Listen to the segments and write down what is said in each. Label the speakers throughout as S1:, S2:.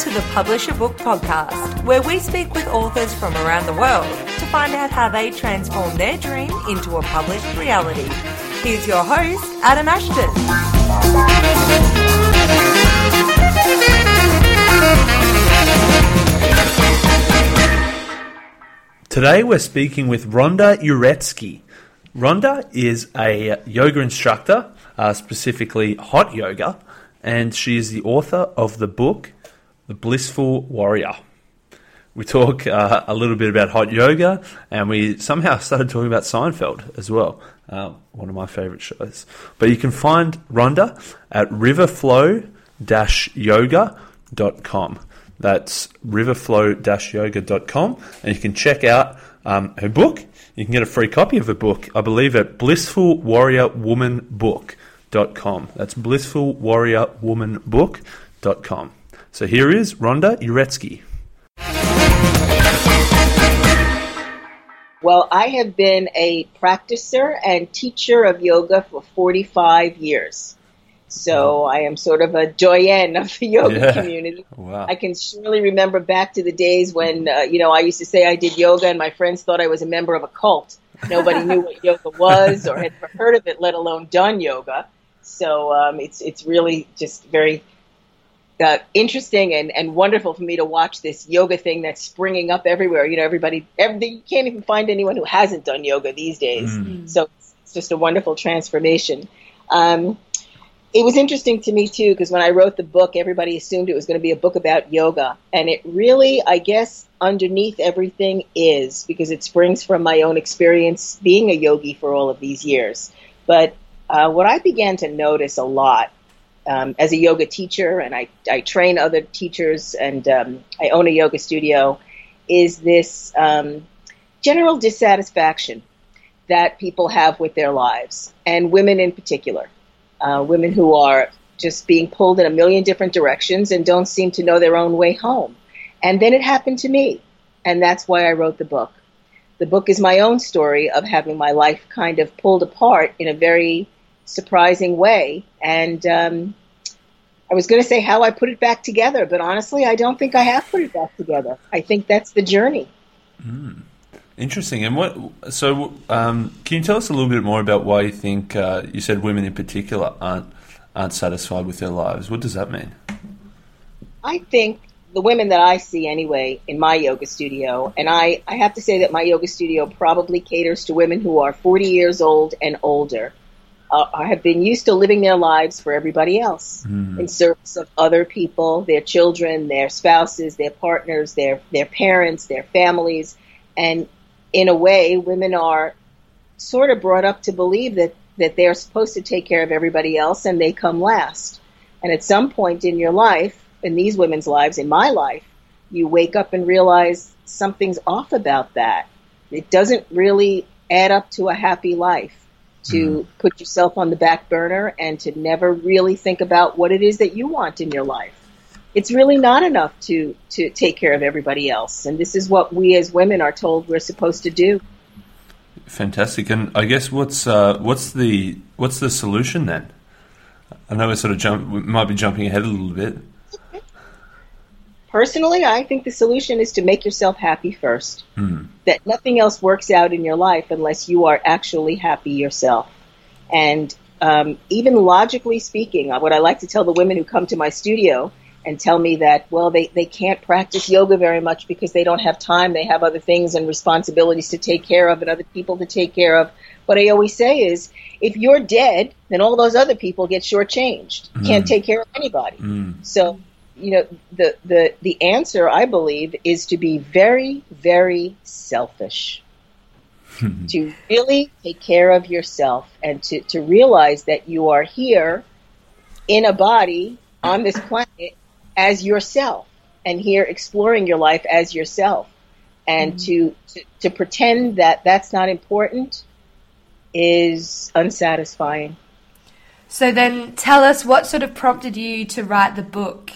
S1: to the Publish a Book podcast, where we speak with authors from around the world to find out how they transform their dream into a published reality. Here's your host, Adam Ashton.
S2: Today we're speaking with Rhonda Uretzky. Rhonda is a yoga instructor, uh, specifically hot yoga, and she is the author of the book The Blissful Warrior. We talk uh, a little bit about hot yoga, and we somehow started talking about Seinfeld as well, uh, one of my favourite shows. But you can find Rhonda at riverflow-yoga.com. That's riverflow-yoga.com, and you can check out um, her book. You can get a free copy of her book, I believe, at blissfulwarriorwomanbook.com. That's blissfulwarriorwomanbook.com. So here is Rhonda Uretzky.
S3: Well, I have been a practicer and teacher of yoga for 45 years. So I am sort of a doyen of the yoga
S2: Yeah.
S3: community.
S2: Wow.
S3: I can surely remember back to the days when, uh, you know, I used to say I did yoga and my friends thought I was a member of a cult. Nobody knew what yoga was or had ever heard of it, let alone done yoga. So um, it's it's really just very uh, interesting and, and wonderful for me to watch this yoga thing that's springing up everywhere. You know, everybody, every, you can't even find anyone who hasn't done yoga these days. So it's just a wonderful transformation. Um, it was interesting to me too because when I wrote the book, everybody assumed it was going to be a book about yoga, and it really, I guess, underneath everything is because it springs from my own experience being a yogi for all of these years. But uh, what I began to notice a lot um, as a yoga teacher, and I, I train other teachers, and um, I own a yoga studio, is this um, general dissatisfaction that people have with their lives, and women in particular uh, women who are just being pulled in a million different directions and don't seem to know their own way home. And then it happened to me, and that's why I wrote the book. The book is my own story of having my life kind of pulled apart in a very surprising way. And um, I was going to say how I put it back together, but honestly, I don't think I have put it back together. I think that's the journey.
S2: Interesting. And what? So, um, can you tell us a little bit more about why you think uh, you said women in particular aren't aren't satisfied with their lives? What does that mean?
S3: I think the women that I see anyway in my yoga studio, and I, I have to say that my yoga studio probably caters to women who are 40 years old and older, uh, have been used to living their lives for everybody else in service of other people, their children, their spouses, their partners, their, their parents, their families. And in a way, women are sort of brought up to believe that, that they're supposed to take care of everybody else and they come last. And at some point in your life, in these women's lives, in my life, you wake up and realize something's off about that. It doesn't really add up to a happy life to put yourself on the back burner and to never really think about what it is that you want in your life. It's really not enough to, to take care of everybody else. And this is what we as women are told we're supposed to do.
S2: Fantastic. And I guess what's uh, what's the what's the solution then? I know we're sort of jump, we might be jumping ahead a little bit.
S3: Personally, I think the solution is to make yourself happy first. That nothing else works out in your life unless you are actually happy yourself. And um, even logically speaking, uh, what I like to tell the women who come to my studio and tell me that, well, they, they can't practice yoga very much because they don't have time. They have other things and responsibilities to take care of and other people to take care of. What I always say is, if you're dead, then all those other people get shortchanged. You can't take care of anybody. So, you know, the, the, the answer, I believe, is to be very, very selfish. Hmm. to really take care of yourself and to, to realize that you are here in a body on this planet as yourself and here exploring your life as yourself. And hmm. to, to, to pretend that that's not important is unsatisfying.
S1: So then tell us what sort of prompted you to write the book?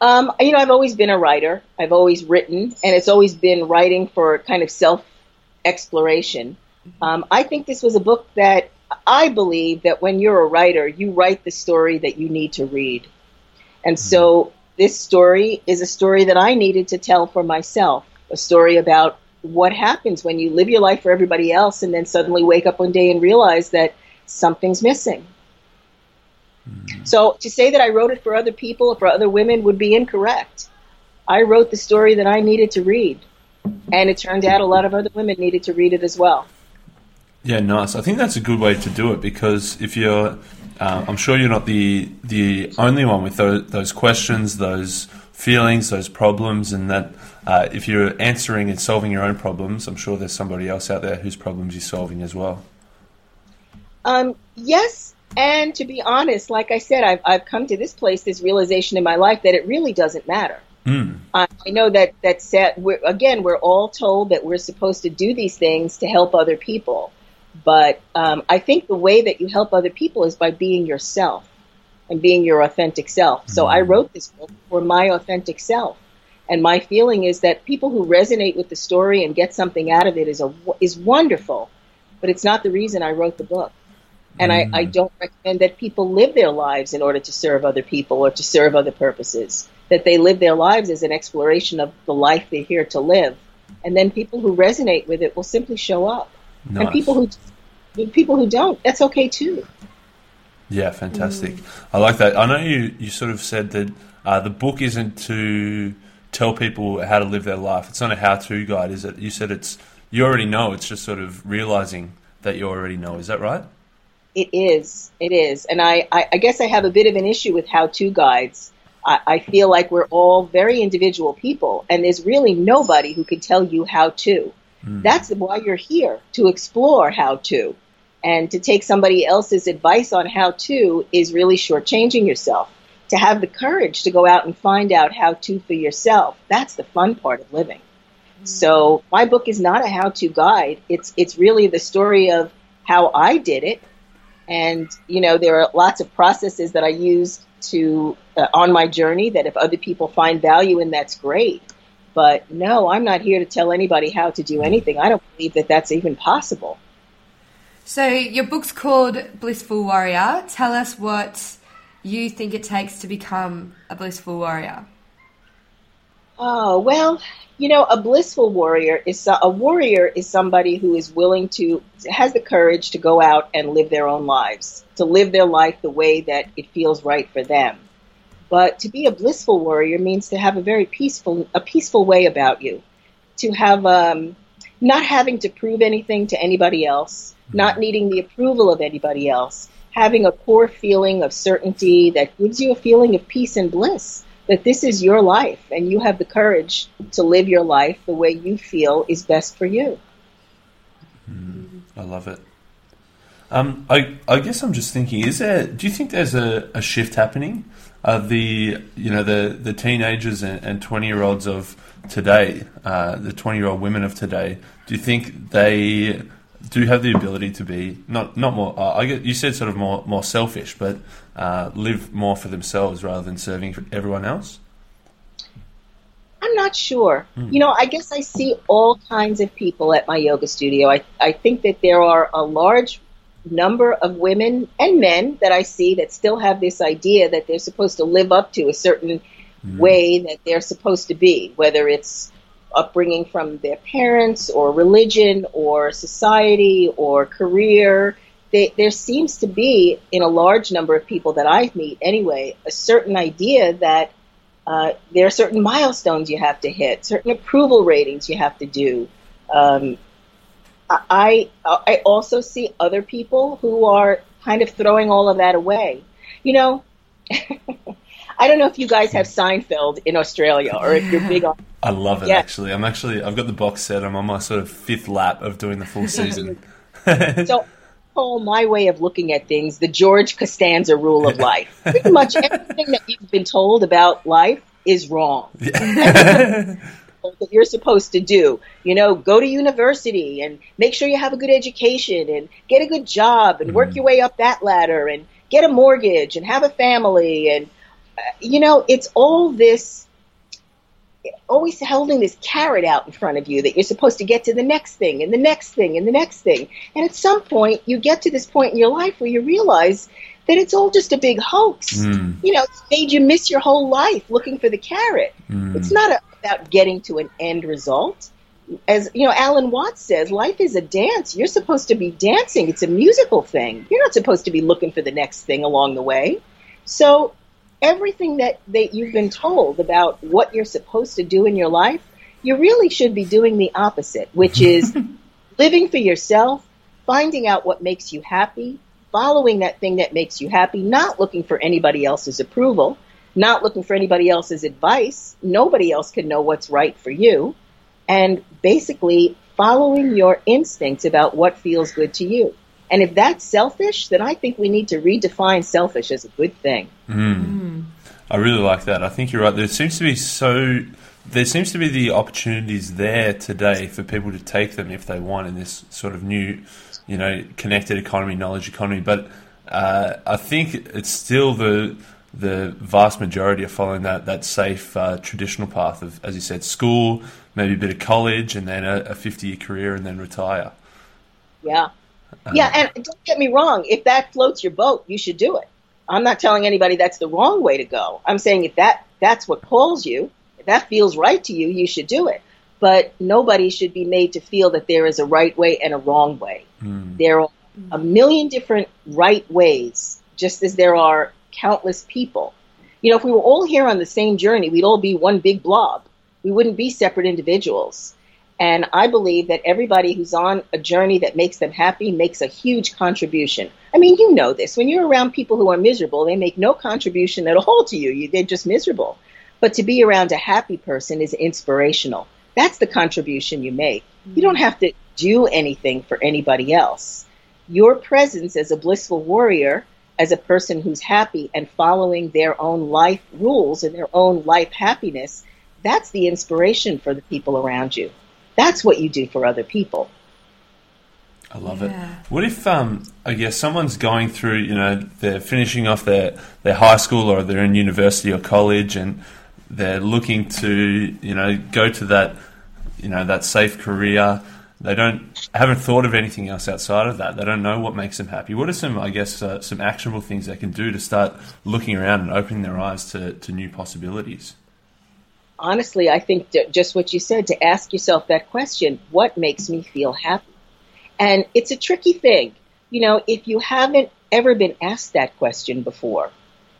S3: Um, you know, I've always been a writer. I've always written, and it's always been writing for kind of self exploration. Um, I think this was a book that I believe that when you're a writer, you write the story that you need to read. And so this story is a story that I needed to tell for myself, a story about what happens when you live your life for everybody else and then suddenly wake up one day and realize that something's missing. So to say that I wrote it for other people or for other women would be incorrect. I wrote the story that I needed to read, and it turned out a lot of other women needed to read it as well.
S2: Yeah, nice. I think that's a good way to do it because if you're, uh, I'm sure you're not the the only one with those, those questions, those feelings, those problems, and that uh, if you're answering and solving your own problems, I'm sure there's somebody else out there whose problems you're solving as well.
S3: Um, yes, and to be honest, like I said, I've, I've come to this place, this realization in my life that it really doesn't matter.
S2: Mm.
S3: I know that that set, we're, again, we're all told that we're supposed to do these things to help other people. But um, I think the way that you help other people is by being yourself and being your authentic self. So I wrote this book for my authentic self. And my feeling is that people who resonate with the story and get something out of it is a, is wonderful, but it's not the reason I wrote the book. And I, I don't recommend that people live their lives in order to serve other people or to serve other purposes. That they live their lives as an exploration of the life they're here to live. And then people who resonate with it will simply show up.
S2: Nice.
S3: And people who people who don't, that's okay too.
S2: Yeah, fantastic. I like that. I know you, you sort of said that uh, the book isn't to tell people how to live their life. It's not a how-to guide, is it? You said it's you already know. It's just sort of realizing that you already know. Is that right?
S3: It is. It is. And I, I, I guess I have a bit of an issue with how-to guides. I, I feel like we're all very individual people, and there's really nobody who can tell you how to. Hmm. That's why you're here to explore how to. And to take somebody else's advice on how to is really shortchanging yourself. To have the courage to go out and find out how to for yourself, that's the fun part of living. So my book is not a how to guide. It's it's really the story of how I did it. And you know, there are lots of processes that I used to uh, on my journey that if other people find value in that's great. But no, I'm not here to tell anybody how to do anything. I don't believe that that's even possible.
S4: So your book's called Blissful Warrior. Tell us what you think it takes to become a blissful warrior.
S3: Oh, well, you know, a blissful warrior is a warrior is somebody who is willing to has the courage to go out and live their own lives, to live their life the way that it feels right for them. But to be a blissful warrior means to have a very peaceful a peaceful way about you, to have um, not having to prove anything to anybody else, not needing the approval of anybody else, having a core feeling of certainty that gives you a feeling of peace and bliss that this is your life and you have the courage to live your life the way you feel is best for you.
S2: I love it. Um, I, I guess I'm just thinking: is there? Do you think there's a, a shift happening? The you know the the teenagers and twenty year olds of today, uh, the twenty year old women of today? Do you think they do have the ability to be not not more? Uh, I get, you said sort of more more selfish, but uh, live more for themselves rather than serving for everyone else.
S3: I'm not sure. You know, I guess I see all kinds of people at my yoga studio. I, I think that there are a large number of women and men that I see that still have this idea that they're supposed to live up to a certain way that they're supposed to be, whether it's upbringing from their parents or religion or society or career. They, there seems to be, in a large number of people that I meet anyway, a certain idea that uh, there are certain milestones you have to hit, certain approval ratings you have to do. Um, I I also see other people who are kind of throwing all of that away. You know, I don't know if you guys have Seinfeld in Australia or if you're big on.
S2: I love it.
S3: Yeah.
S2: Actually, I'm actually I've got the box set. I'm on my sort of fifth lap of doing the full season.
S3: So, call my way of looking at things the George Costanza rule of life. Pretty much everything that you've been told about life is wrong. that you're supposed to do. You know, go to university and make sure you have a good education and get a good job and work your way up that ladder and get a mortgage and have a family and uh, you know, it's all this always holding this carrot out in front of you that you're supposed to get to the next thing and the next thing and the next thing. And at some point, you get to this point in your life where you realize that it's all just a big hoax. Hmm. You know, it's made you miss your whole life looking for the carrot. Hmm. It's not a, about getting to an end result. As you know, Alan Watts says, life is a dance. You're supposed to be dancing. It's a musical thing. You're not supposed to be looking for the next thing along the way. So everything that, that you've been told about what you're supposed to do in your life, you really should be doing the opposite, which is living for yourself, finding out what makes you happy, following that thing that makes you happy, not looking for anybody else's approval, not looking for anybody else's advice. Nobody else can know what's right for you. And basically following your instincts about what feels good to you. And if that's selfish, then I think we need to redefine selfish as a good thing. Mm.
S2: I really like that. I think you're right. There seems to be so there seems to be the opportunities there today for people to take them if they want in this sort of new, you know, connected economy, knowledge economy. But uh, I think it's still the the vast majority are following that that safe uh, traditional path of, as you said, school, maybe a bit of college, and then a, a fifty year career, and then retire.
S3: Yeah. Yeah, and don't get me wrong, if that floats your boat, you should do it. I'm not telling anybody that's the wrong way to go. I'm saying if that that's what calls you, if that feels right to you, you should do it. But nobody should be made to feel that there is a right way and a wrong way. Hmm. There are a million different right ways, just as there are countless people. You know, if we were all here on the same journey, we'd all be one big blob. We wouldn't be separate individuals. And I believe that everybody who's on a journey that makes them happy makes a huge contribution. I mean, you know this. When you're around people who are miserable, they make no contribution at all to you. they're just miserable. But to be around a happy person is inspirational. That's the contribution you make. You don't have to do anything for anybody else. Your presence as a blissful warrior, as a person who's happy and following their own life rules and their own life happiness, that's the inspiration for the people around you. That's what you do for other people.
S2: I love
S4: Yeah.
S2: it. What if, um, I guess, someone's going through, you know, they're finishing off their, their high school or they're in university or college and they're looking to, you know, go to that, you know, that safe career. They don't haven't thought of anything else outside of that. They don't know what makes them happy. What are some, I guess, uh, some actionable things they can do to start looking around and opening their eyes to, to new possibilities?
S3: Honestly, I think just what you said to ask yourself that question what makes me feel happy? And it's a tricky thing. You know, if you haven't ever been asked that question before,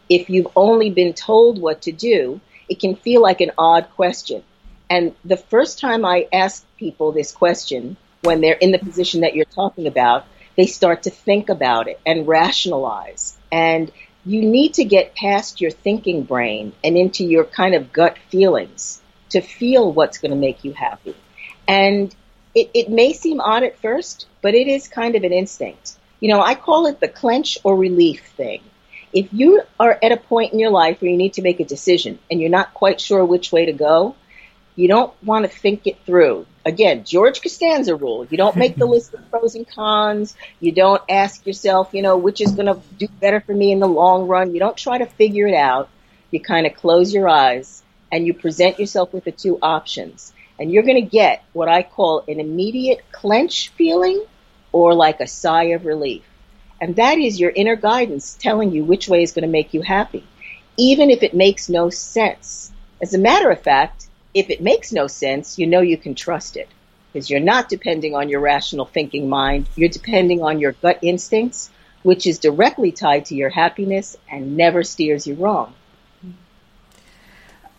S3: if you've only been told what to do, it can feel like an odd question. And the first time I ask people this question, when they're in the position that you're talking about, they start to think about it and rationalize. And you need to get past your thinking brain and into your kind of gut feelings to feel what's going to make you happy. And it, it may seem odd at first, but it is kind of an instinct. You know, I call it the clench or relief thing. If you are at a point in your life where you need to make a decision and you're not quite sure which way to go, you don't want to think it through. Again, George Costanza rule. You don't make the list of pros and cons. You don't ask yourself, you know, which is going to do better for me in the long run. You don't try to figure it out. You kind of close your eyes and you present yourself with the two options. And you're going to get what I call an immediate clench feeling or like a sigh of relief. And that is your inner guidance telling you which way is going to make you happy, even if it makes no sense. As a matter of fact, if it makes no sense, you know you can trust it because you're not depending on your rational thinking mind. You're depending on your gut instincts, which is directly tied to your happiness and never steers you wrong.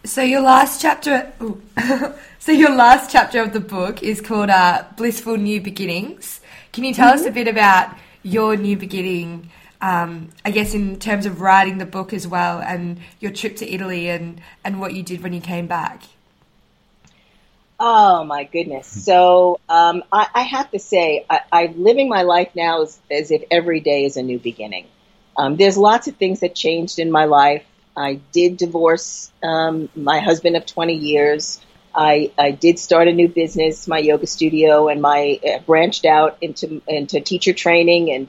S4: So your last chapter, ooh. so your last chapter of the book is called uh, "Blissful New Beginnings." Can you tell us a bit about your new beginning? Um, I guess in terms of writing the book as well, and your trip to Italy, and and what you did when you came back.
S3: Oh my goodness! So um, I, I have to say, I, I'm living my life now as, as if every day is a new beginning. Um, there's lots of things that changed in my life. I did divorce um, my husband of 20 years. I, I did start a new business, my yoga studio, and my uh, branched out into into teacher training. And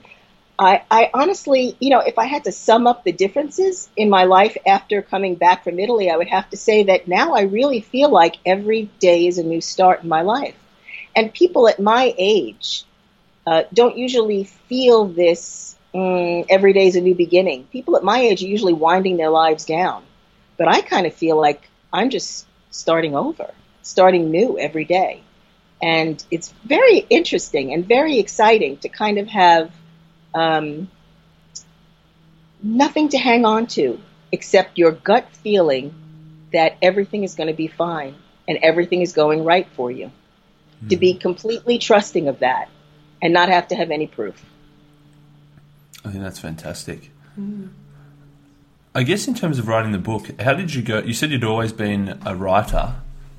S3: I, I honestly, you know, if I had to sum up the differences in my life after coming back from Italy, I would have to say that now I really feel like every day is a new start in my life. And people at my age uh, don't usually feel this mm, every day is a new beginning. People at my age are usually winding their lives down, but I kind of feel like I'm just starting over, starting new every day. And it's very interesting and very exciting to kind of have um, nothing to hang on to except your gut feeling that everything is going to be fine and everything is going right for you. Mm. To be completely trusting of that and not have to have any proof.
S2: I think that's fantastic. Mm. I guess in terms of writing the book, how did you go? You said you'd always been a writer.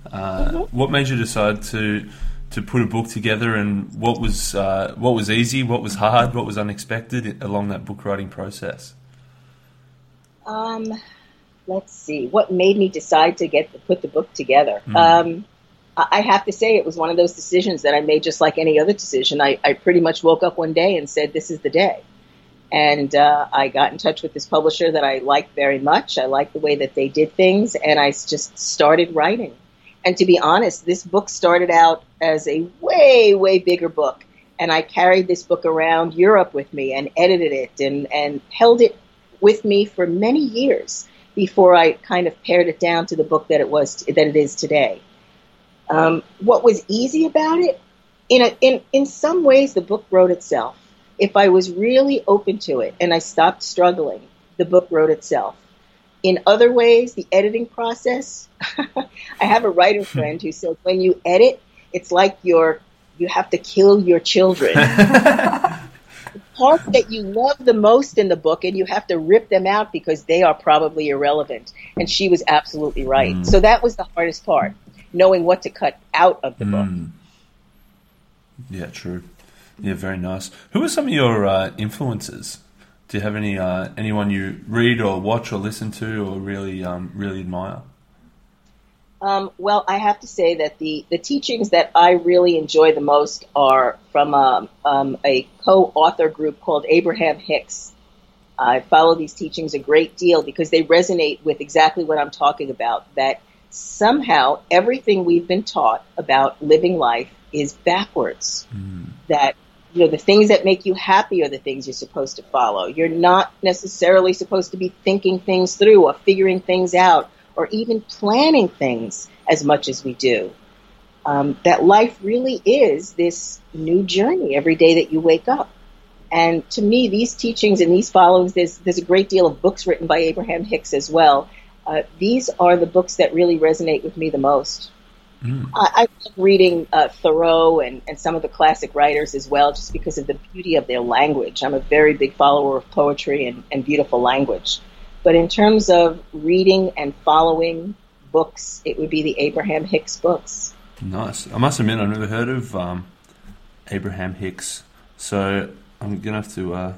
S2: Uh, mm-hmm. What made you decide to to put a book together, and what was uh, what was easy, what was hard, what was unexpected along that book writing process?
S3: Um, let's see. What made me decide to get the, put the book together? Mm. Um, I have to say it was one of those decisions that I made just like any other decision. I, I pretty much woke up one day and said, "This is the day." And uh, I got in touch with this publisher that I liked very much. I liked the way that they did things, and I just started writing. And to be honest, this book started out as a way, way bigger book. And I carried this book around Europe with me and edited it and, and held it with me for many years before I kind of pared it down to the book that it was that it is today. Um, what was easy about it? In, a, in in some ways, the book wrote itself. If I was really open to it and I stopped struggling, the book wrote itself. In other ways, the editing process, I have a writer friend who says when you edit, it's like you're, you have to kill your children. The parts that you love the most in the book and you have to rip them out because they are probably irrelevant. And she was absolutely right. Mm. So that was the hardest part, knowing what to cut out of the mm. book.
S2: Yeah, true. Yeah, very nice. Who are some of your uh, influences? Do you have any uh, anyone you read or watch or listen to or really um, really admire?
S3: Um, well, I have to say that the, the teachings that I really enjoy the most are from a, um, um, a co-author group called Abraham Hicks. I follow these teachings a great deal because they resonate with exactly what I'm talking about. That somehow everything we've been taught about living life is backwards. Mm. That you know, the things that make you happy are the things you're supposed to follow. You're not necessarily supposed to be thinking things through or figuring things out or even planning things as much as we do. Um, that life really is this new journey every day that you wake up. And to me, these teachings and these followings, there's, there's a great deal of books written by Abraham Hicks as well. Uh, these are the books that really resonate with me the most. Mm. I, I love reading uh, Thoreau and, and some of the classic writers as well, just because of the beauty of their language. I'm a very big follower of poetry and, and beautiful language. But in terms of reading and following books, it would be the Abraham Hicks books.
S2: Nice. I must admit, I've never heard of um, Abraham Hicks, so I'm gonna have to uh,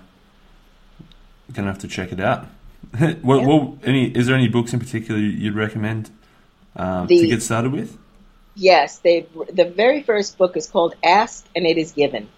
S2: gonna have to check it out. well, yeah. well, any is there any books in particular you'd recommend um, the, to get started with?
S3: Yes, they. The very first book is called "Ask and It Is Given."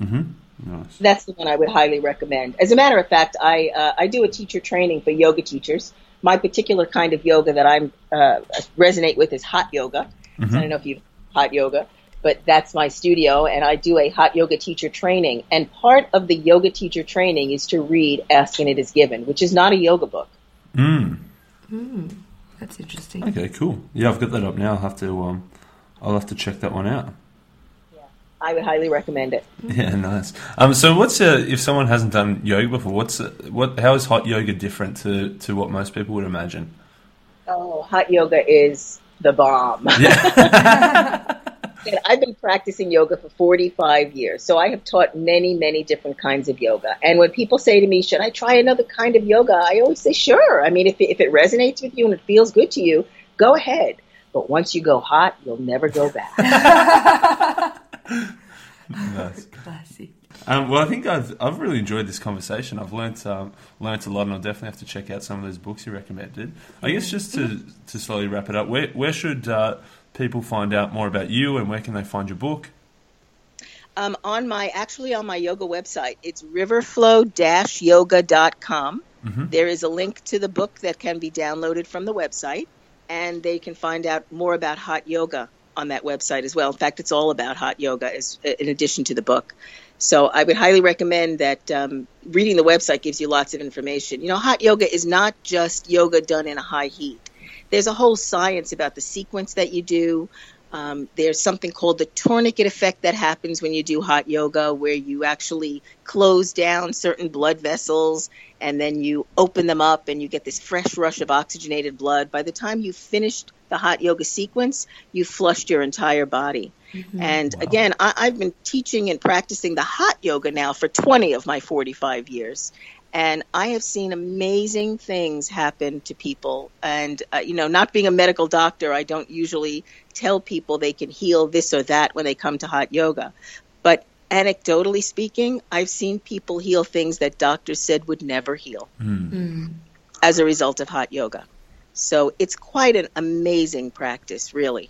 S2: Mm-hmm. Nice.
S3: That's the one I would highly recommend. As a matter of fact, I uh, I do a teacher training for yoga teachers. My particular kind of yoga that I'm uh, resonate with is hot yoga. Mm-hmm. I don't know if you've hot yoga, but that's my studio, and I do a hot yoga teacher training. And part of the yoga teacher training is to read "Ask and It Is Given," which is not a yoga book.
S2: Mm.
S4: Mm. That's interesting.
S2: Okay, cool. Yeah, I've got that up now. I'll have to um, I'll have to check that one out.
S3: Yeah, I would highly recommend it.
S2: Yeah, nice. Um, so what's uh, if someone hasn't done yoga before? What's uh, what? How is hot yoga different to to what most people would imagine?
S3: Oh, hot yoga is the bomb. Yeah. I've been practicing yoga for 45 years, so I have taught many, many different kinds of yoga. And when people say to me, "Should I try another kind of yoga?" I always say, "Sure." I mean, if it, if it resonates with you and it feels good to you, go ahead. But once you go hot, you'll never go back.
S2: nice. Classy. Um, well, I think I've I've really enjoyed this conversation. I've learnt um, learnt a lot, and I'll definitely have to check out some of those books you recommended. I guess just to to slowly wrap it up, where where should uh, people find out more about you, and where can they find your book?
S3: Um, on my actually on my yoga website, it's riverflow-yoga.com. Mm-hmm. There is a link to the book that can be downloaded from the website, and they can find out more about hot yoga on that website as well. In fact, it's all about hot yoga, as, in addition to the book. So I would highly recommend that um, reading the website gives you lots of information. You know, hot yoga is not just yoga done in a high heat. There's a whole science about the sequence that you do. Um, there's something called the tourniquet effect that happens when you do hot yoga, where you actually close down certain blood vessels and then you open them up and you get this fresh rush of oxygenated blood. By the time you've finished the hot yoga sequence, you've flushed your entire body. Mm-hmm. And wow. again, I, I've been teaching and practicing the hot yoga now for 20 of my 45 years. And I have seen amazing things happen to people. And, uh, you know, not being a medical doctor, I don't usually tell people they can heal this or that when they come to hot yoga. But anecdotally speaking, I've seen people heal things that doctors said would never heal mm. as a result of hot yoga. So it's quite an amazing practice, really.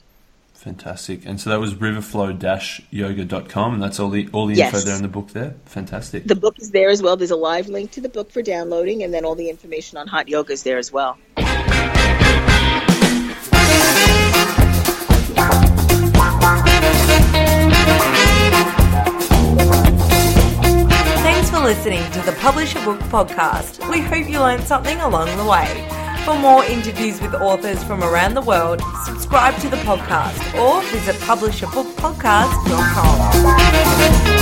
S2: Fantastic. And so that was riverflow-yoga.com and that's all the all the yes. info there in the book there. Fantastic.
S3: The book is there as well. There's a live link to the book for downloading and then all the information on hot yoga is there as well.
S1: Thanks for listening to the Publish a Book podcast. We hope you learned something along the way. For more interviews with authors from around the world, subscribe to the podcast or visit publishabookpodcast.com.